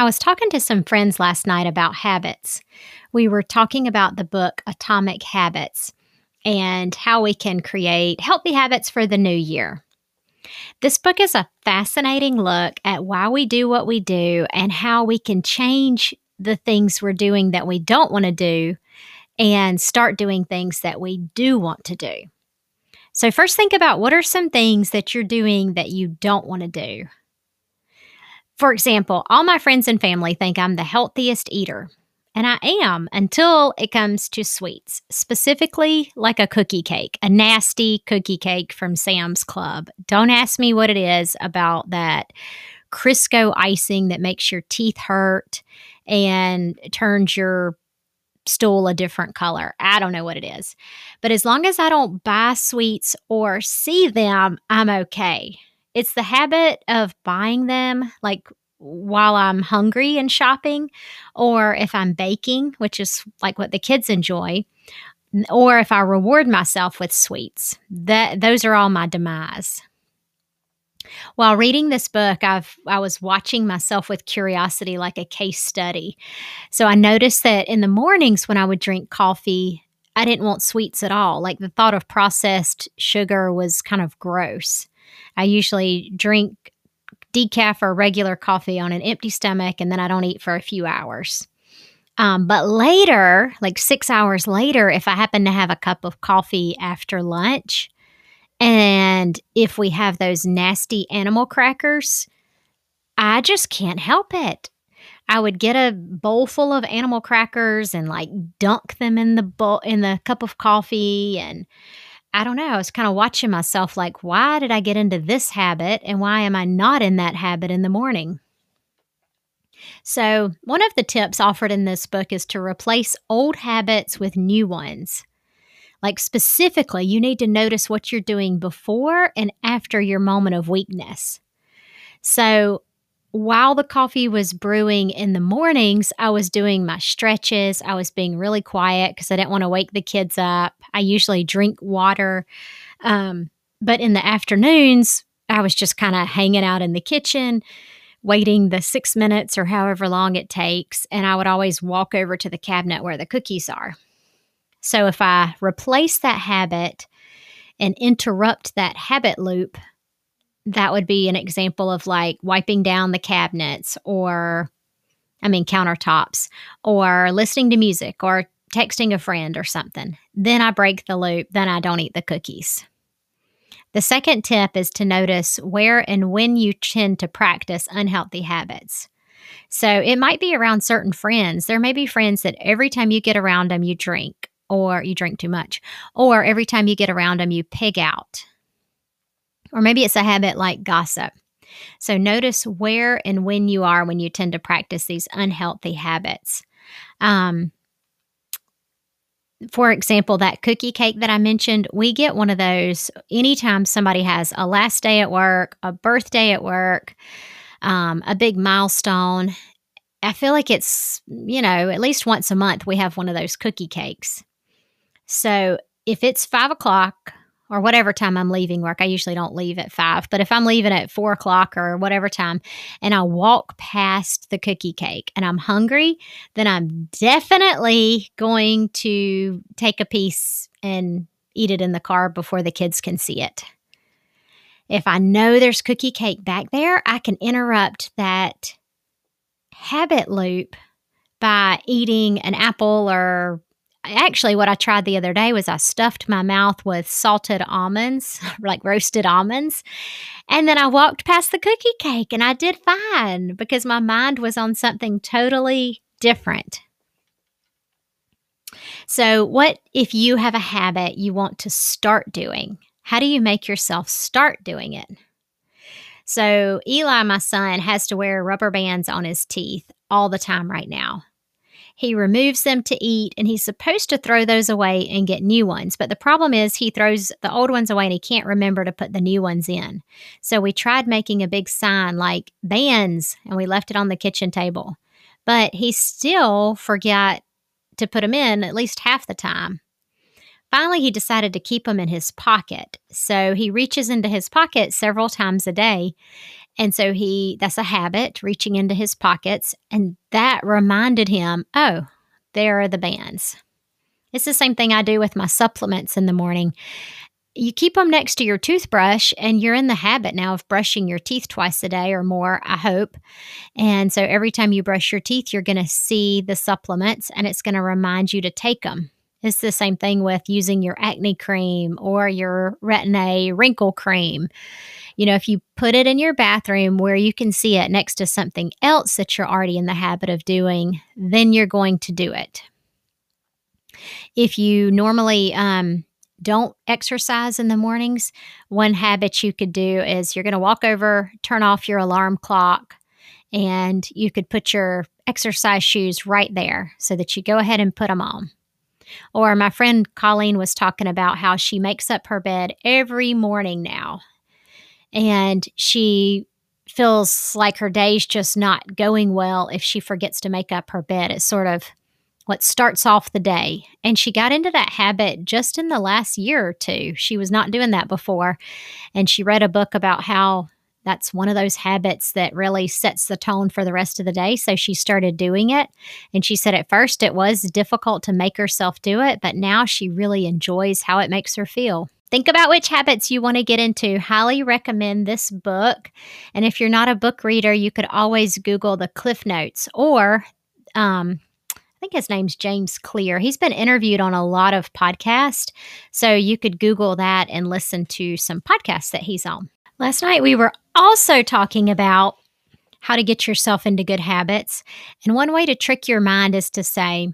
I was talking to some friends last night about habits. We were talking about the book Atomic Habits and how we can create healthy habits for the new year. This book is a fascinating look at why we do what we do and how we can change the things we're doing that we don't want to do and start doing things that we do want to do. So, first, think about what are some things that you're doing that you don't want to do. For example, all my friends and family think I'm the healthiest eater. And I am until it comes to sweets, specifically like a cookie cake, a nasty cookie cake from Sam's Club. Don't ask me what it is about that Crisco icing that makes your teeth hurt and turns your stool a different color. I don't know what it is. But as long as I don't buy sweets or see them, I'm okay. It's the habit of buying them like while I'm hungry and shopping, or if I'm baking, which is like what the kids enjoy, or if I reward myself with sweets. That those are all my demise. While reading this book, I've I was watching myself with curiosity like a case study. So I noticed that in the mornings when I would drink coffee, I didn't want sweets at all. Like the thought of processed sugar was kind of gross. I usually drink decaf or regular coffee on an empty stomach and then I don't eat for a few hours. Um, but later, like six hours later, if I happen to have a cup of coffee after lunch, and if we have those nasty animal crackers, I just can't help it. I would get a bowl full of animal crackers and like dunk them in the bowl in the cup of coffee and I don't know. I was kind of watching myself like, why did I get into this habit and why am I not in that habit in the morning? So, one of the tips offered in this book is to replace old habits with new ones. Like, specifically, you need to notice what you're doing before and after your moment of weakness. So, while the coffee was brewing in the mornings, I was doing my stretches. I was being really quiet because I didn't want to wake the kids up. I usually drink water. Um, but in the afternoons, I was just kind of hanging out in the kitchen, waiting the six minutes or however long it takes. And I would always walk over to the cabinet where the cookies are. So if I replace that habit and interrupt that habit loop, that would be an example of like wiping down the cabinets or, I mean, countertops or listening to music or texting a friend or something. Then I break the loop. Then I don't eat the cookies. The second tip is to notice where and when you tend to practice unhealthy habits. So it might be around certain friends. There may be friends that every time you get around them, you drink or you drink too much, or every time you get around them, you pig out. Or maybe it's a habit like gossip. So notice where and when you are when you tend to practice these unhealthy habits. Um, for example, that cookie cake that I mentioned, we get one of those anytime somebody has a last day at work, a birthday at work, um, a big milestone. I feel like it's, you know, at least once a month we have one of those cookie cakes. So if it's five o'clock or whatever time I'm leaving work. I usually don't leave at five, but if I'm leaving at four o'clock or whatever time and I walk past the cookie cake and I'm hungry, then I'm definitely going to take a piece and eat it in the car before the kids can see it. If I know there's cookie cake back there, I can interrupt that habit loop by eating an apple or actually what I tried the other day was I stuffed my mouth with salted almonds, like roasted almonds. And then I walked past the cookie cake and I did fine because my mind was on something totally different. So, what if you have a habit you want to start doing? How do you make yourself start doing it? So, Eli, my son, has to wear rubber bands on his teeth all the time right now. He removes them to eat, and he's supposed to throw those away and get new ones. But the problem is, he throws the old ones away and he can't remember to put the new ones in. So we tried making a big sign like bands, and we left it on the kitchen table. But he still forgot to put them in at least half the time. Finally, he decided to keep them in his pocket. So he reaches into his pocket several times a day and so he, that's a habit, reaching into his pockets. And that reminded him, oh, there are the bands. It's the same thing I do with my supplements in the morning. You keep them next to your toothbrush, and you're in the habit now of brushing your teeth twice a day or more, I hope. And so every time you brush your teeth, you're going to see the supplements and it's going to remind you to take them. It's the same thing with using your acne cream or your retin-A wrinkle cream. You know, if you put it in your bathroom where you can see it next to something else that you're already in the habit of doing, then you're going to do it. If you normally um, don't exercise in the mornings, one habit you could do is you're going to walk over, turn off your alarm clock, and you could put your exercise shoes right there so that you go ahead and put them on. Or my friend Colleen was talking about how she makes up her bed every morning now. And she feels like her day's just not going well if she forgets to make up her bed. It's sort of what starts off the day. And she got into that habit just in the last year or two. She was not doing that before. And she read a book about how that's one of those habits that really sets the tone for the rest of the day. So she started doing it. And she said at first it was difficult to make herself do it, but now she really enjoys how it makes her feel. Think about which habits you want to get into. Highly recommend this book. And if you're not a book reader, you could always Google the Cliff Notes or, um, I think his name's James Clear. He's been interviewed on a lot of podcasts. So you could Google that and listen to some podcasts that he's on. Last night, we were also talking about how to get yourself into good habits. And one way to trick your mind is to say,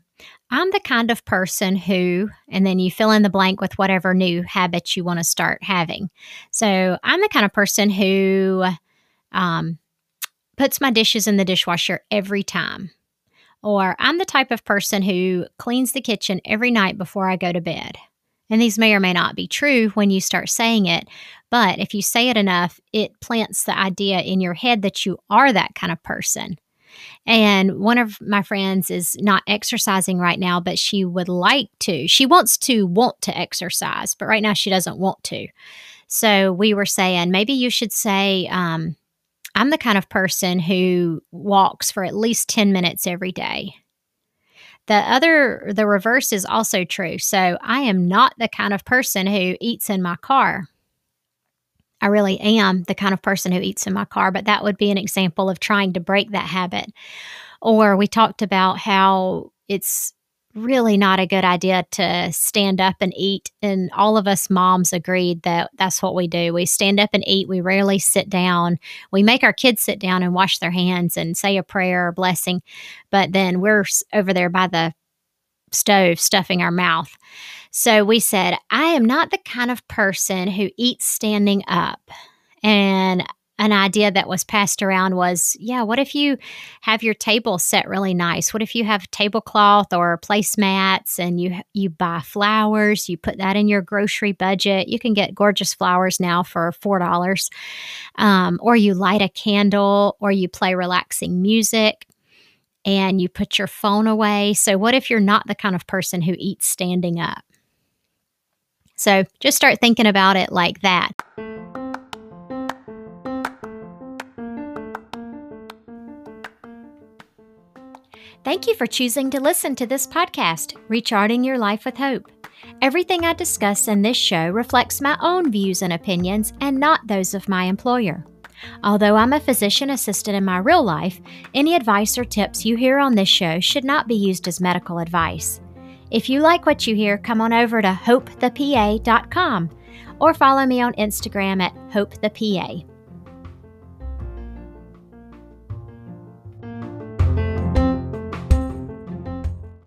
I'm the kind of person who, and then you fill in the blank with whatever new habits you want to start having. So I'm the kind of person who um, puts my dishes in the dishwasher every time. Or I'm the type of person who cleans the kitchen every night before I go to bed. And these may or may not be true when you start saying it, but if you say it enough, it plants the idea in your head that you are that kind of person. And one of my friends is not exercising right now, but she would like to. She wants to want to exercise, but right now she doesn't want to. So we were saying maybe you should say, um, I'm the kind of person who walks for at least 10 minutes every day. The other, the reverse is also true. So I am not the kind of person who eats in my car. I really am the kind of person who eats in my car, but that would be an example of trying to break that habit. Or we talked about how it's really not a good idea to stand up and eat. And all of us moms agreed that that's what we do. We stand up and eat. We rarely sit down. We make our kids sit down and wash their hands and say a prayer or blessing, but then we're over there by the stove stuffing our mouth. So we said, I am not the kind of person who eats standing up. And an idea that was passed around was yeah what if you have your table set really nice? What if you have tablecloth or placemats and you you buy flowers you put that in your grocery budget? You can get gorgeous flowers now for four dollars. Um, or you light a candle or you play relaxing music and you put your phone away. So what if you're not the kind of person who eats standing up? So just start thinking about it like that Thank you for choosing to listen to this podcast, Recharting Your Life with Hope. Everything I discuss in this show reflects my own views and opinions and not those of my employer. Although I'm a physician assistant in my real life, any advice or tips you hear on this show should not be used as medical advice. If you like what you hear, come on over to hopethepa.com or follow me on Instagram at hopethepa.